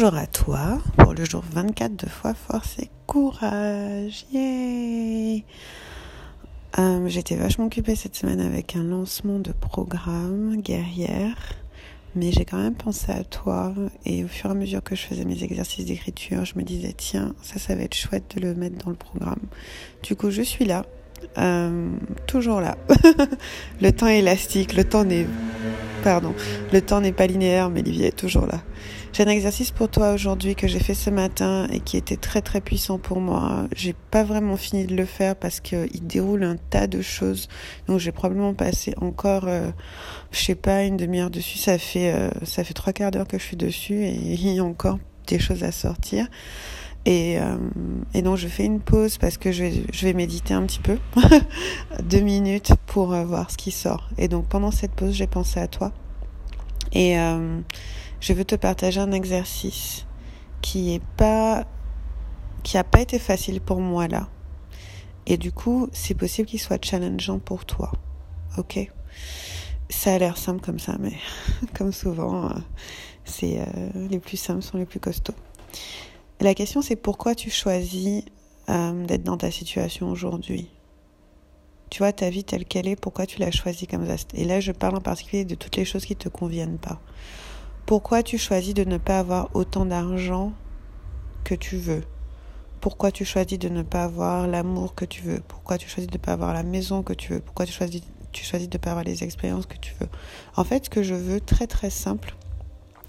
À toi pour le jour 24 de foi, force et courage. Euh, J'étais vachement occupée cette semaine avec un lancement de programme guerrière, mais j'ai quand même pensé à toi et au fur et à mesure que je faisais mes exercices d'écriture, je me disais tiens, ça, ça va être chouette de le mettre dans le programme. Du coup, je suis là, euh, toujours là. le temps est élastique, le temps n'est pardon, le temps n'est pas linéaire, mais Olivier est toujours là. J'ai un exercice pour toi aujourd'hui que j'ai fait ce matin et qui était très très puissant pour moi. J'ai pas vraiment fini de le faire parce qu'il déroule un tas de choses. Donc j'ai probablement passé encore, euh, je sais pas, une demi-heure dessus. Ça fait euh, ça fait trois quarts d'heure que je suis dessus et il y a encore des choses à sortir. Et, euh, et, donc je fais une pause parce que je vais, je vais méditer un petit peu, deux minutes pour euh, voir ce qui sort. Et donc pendant cette pause, j'ai pensé à toi. Et euh, je veux te partager un exercice qui est pas, qui a pas été facile pour moi là. Et du coup, c'est possible qu'il soit challengeant pour toi. Ok? Ça a l'air simple comme ça, mais comme souvent, c'est les plus simples sont les plus costauds. La question c'est pourquoi tu choisis euh, d'être dans ta situation aujourd'hui? Tu vois, ta vie telle qu'elle est, pourquoi tu l'as choisie comme ça? Et là, je parle en particulier de toutes les choses qui ne te conviennent pas. Pourquoi tu choisis de ne pas avoir autant d'argent que tu veux? Pourquoi tu choisis de ne pas avoir l'amour que tu veux? Pourquoi tu choisis de ne pas avoir la maison que tu veux? Pourquoi tu choisis, tu choisis de ne pas avoir les expériences que tu veux? En fait, ce que je veux, très très simple,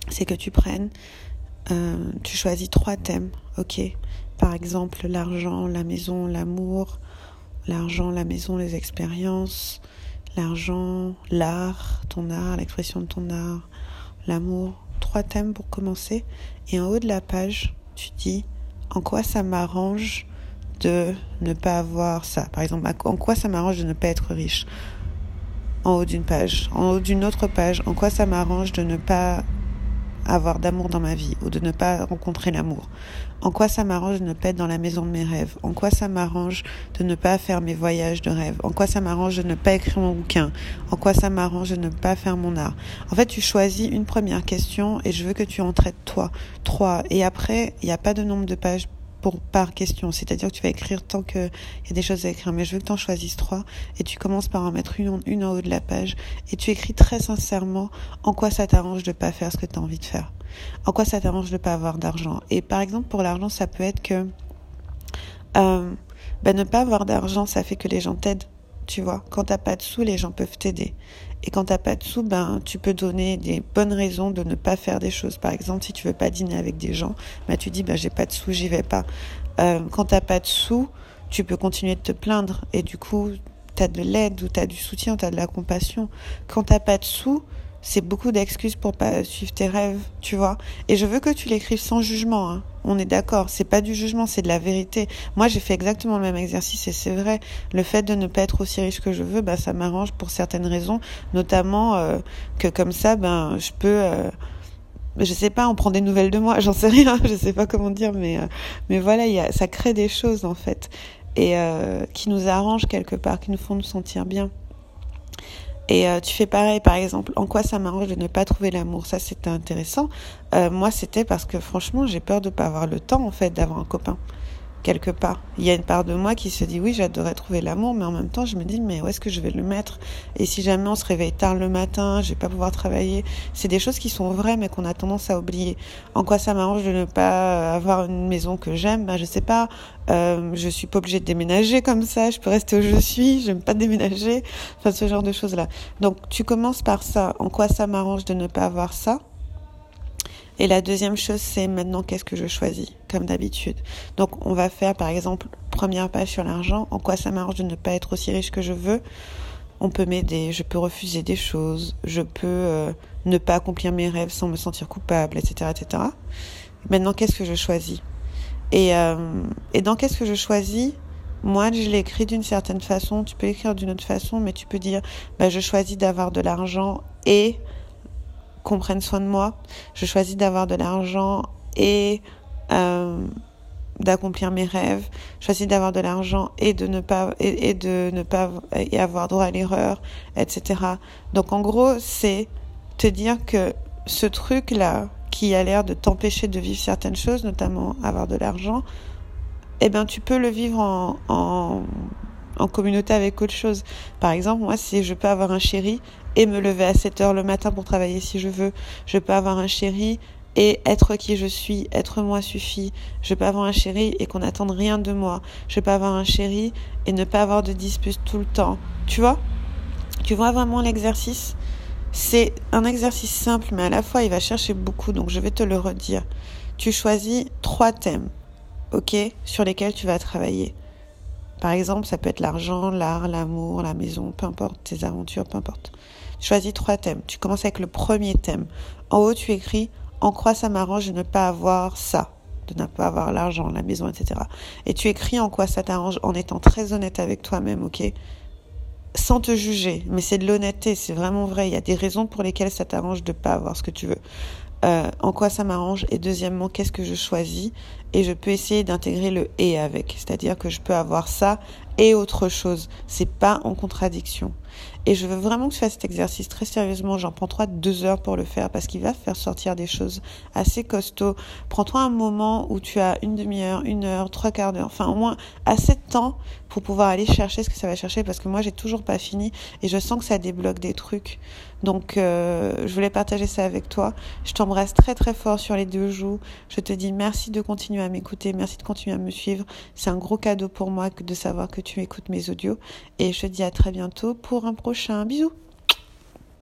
c'est que tu prennes euh, tu choisis trois thèmes, ok Par exemple, l'argent, la maison, l'amour, l'argent, la maison, les expériences, l'argent, l'art, ton art, l'expression de ton art, l'amour. Trois thèmes pour commencer. Et en haut de la page, tu dis en quoi ça m'arrange de ne pas avoir ça? Par exemple, en quoi ça m'arrange de ne pas être riche? En haut d'une page. En haut d'une autre page, en quoi ça m'arrange de ne pas avoir d'amour dans ma vie ou de ne pas rencontrer l'amour? En quoi ça m'arrange de ne pas être dans la maison de mes rêves? En quoi ça m'arrange de ne pas faire mes voyages de rêve? En quoi ça m'arrange de ne pas écrire mon bouquin? En quoi ça m'arrange de ne pas faire mon art? En fait, tu choisis une première question et je veux que tu en traites toi. Trois. Et après, il n'y a pas de nombre de pages pour par question. C'est-à-dire que tu vas écrire tant qu'il y a des choses à écrire. Mais je veux que tu en choisisses trois et tu commences par en mettre une, une en haut de la page et tu écris très sincèrement en quoi ça t'arrange de pas faire ce que tu as envie de faire. En quoi ça t'arrange de pas avoir d'argent. Et par exemple, pour l'argent, ça peut être que ben, ne pas avoir d'argent, ça fait que les gens t'aident. Tu vois, quand t'as pas de sous, les gens peuvent t'aider. Et quand t'as pas de sous, ben tu peux donner des bonnes raisons de ne pas faire des choses. Par exemple, si tu veux pas dîner avec des gens, ben tu dis ben j'ai pas de sous, j'y vais pas. Euh, quand t'as pas de sous, tu peux continuer de te plaindre et du coup t'as de l'aide ou t'as du soutien, t'as de la compassion. Quand t'as pas de sous, c'est beaucoup d'excuses pour pas suivre tes rêves, tu vois. Et je veux que tu l'écrives sans jugement. Hein. On est d'accord, c'est pas du jugement, c'est de la vérité. Moi, j'ai fait exactement le même exercice et c'est vrai. Le fait de ne pas être aussi riche que je veux, bah ça m'arrange pour certaines raisons, notamment euh, que comme ça, ben je peux. Euh, je sais pas, on prend des nouvelles de moi, j'en sais rien, je sais pas comment dire, mais euh, mais voilà, y a, ça crée des choses en fait et euh, qui nous arrangent quelque part, qui nous font nous sentir bien. Et euh, tu fais pareil, par exemple, en quoi ça m'arrange de ne pas trouver l'amour? Ça, c'était intéressant. Euh, moi, c'était parce que franchement, j'ai peur de ne pas avoir le temps, en fait, d'avoir un copain quelque part. Il y a une part de moi qui se dit oui, j'adorerais trouver l'amour, mais en même temps, je me dis mais où est-ce que je vais le mettre? Et si jamais on se réveille tard le matin, je vais pas pouvoir travailler. C'est des choses qui sont vraies, mais qu'on a tendance à oublier. En quoi ça m'arrange de ne pas avoir une maison que j'aime? Ben je sais pas. Euh, je suis pas obligée de déménager comme ça. Je peux rester où je suis. J'aime pas déménager. Enfin, ce genre de choses là. Donc, tu commences par ça. En quoi ça m'arrange de ne pas avoir ça? Et la deuxième chose, c'est maintenant qu'est-ce que je choisis, comme d'habitude. Donc on va faire par exemple première page sur l'argent, en quoi ça m'arrange de ne pas être aussi riche que je veux? On peut m'aider, je peux refuser des choses, je peux euh, ne pas accomplir mes rêves sans me sentir coupable, etc. etc. Maintenant, qu'est-ce que je choisis? Et, euh, et dans qu'est-ce que je choisis? Moi, je l'ai écrit d'une certaine façon, tu peux écrire d'une autre façon, mais tu peux dire, bah, je choisis d'avoir de l'argent et qu'on soin de moi. Je choisis d'avoir de l'argent et euh, d'accomplir mes rêves. Choisis d'avoir de l'argent et de ne pas et, de ne pas y avoir droit à l'erreur, etc. Donc en gros, c'est te dire que ce truc là qui a l'air de t'empêcher de vivre certaines choses, notamment avoir de l'argent, eh ben tu peux le vivre en, en, en communauté avec autre chose. Par exemple, moi, si je peux avoir un chéri et me lever à 7 heures le matin pour travailler si je veux, je peux avoir un chéri et être qui je suis, être moi suffit. Je peux avoir un chéri et qu'on n'attende rien de moi. Je peux avoir un chéri et ne pas avoir de dispute tout le temps. Tu vois? Tu vois vraiment l'exercice? C'est un exercice simple, mais à la fois il va chercher beaucoup, donc je vais te le redire. Tu choisis trois thèmes, ok, sur lesquels tu vas travailler. Par exemple, ça peut être l'argent, l'art, l'amour, la maison, peu importe, tes aventures, peu importe. Choisis trois thèmes. Tu commences avec le premier thème. En haut, tu écris en quoi ça m'arrange de ne pas avoir ça, de ne pas avoir l'argent, la maison, etc. Et tu écris en quoi ça t'arrange en étant très honnête avec toi-même, ok? Sans te juger, mais c'est de l'honnêteté, c'est vraiment vrai. Il y a des raisons pour lesquelles ça t'arrange de ne pas avoir ce que tu veux. Euh, en quoi ça m'arrange et deuxièmement qu'est-ce que je choisis et je peux essayer d'intégrer le et avec. C'est-à-dire que je peux avoir ça et autre chose. C'est pas en contradiction et je veux vraiment que tu fasses cet exercice très sérieusement j'en prends trois deux heures pour le faire parce qu'il va faire sortir des choses assez costauds prends-toi un moment où tu as une demi-heure une heure trois quarts d'heure enfin au moins assez de temps pour pouvoir aller chercher ce que ça va chercher parce que moi j'ai toujours pas fini et je sens que ça débloque des trucs donc euh, je voulais partager ça avec toi je t'embrasse très très fort sur les deux joues. Je te dis merci de continuer à m'écouter, merci de continuer à me suivre. C'est un gros cadeau pour moi de savoir que tu écoutes mes audios. Et je te dis à très bientôt pour un prochain bisou.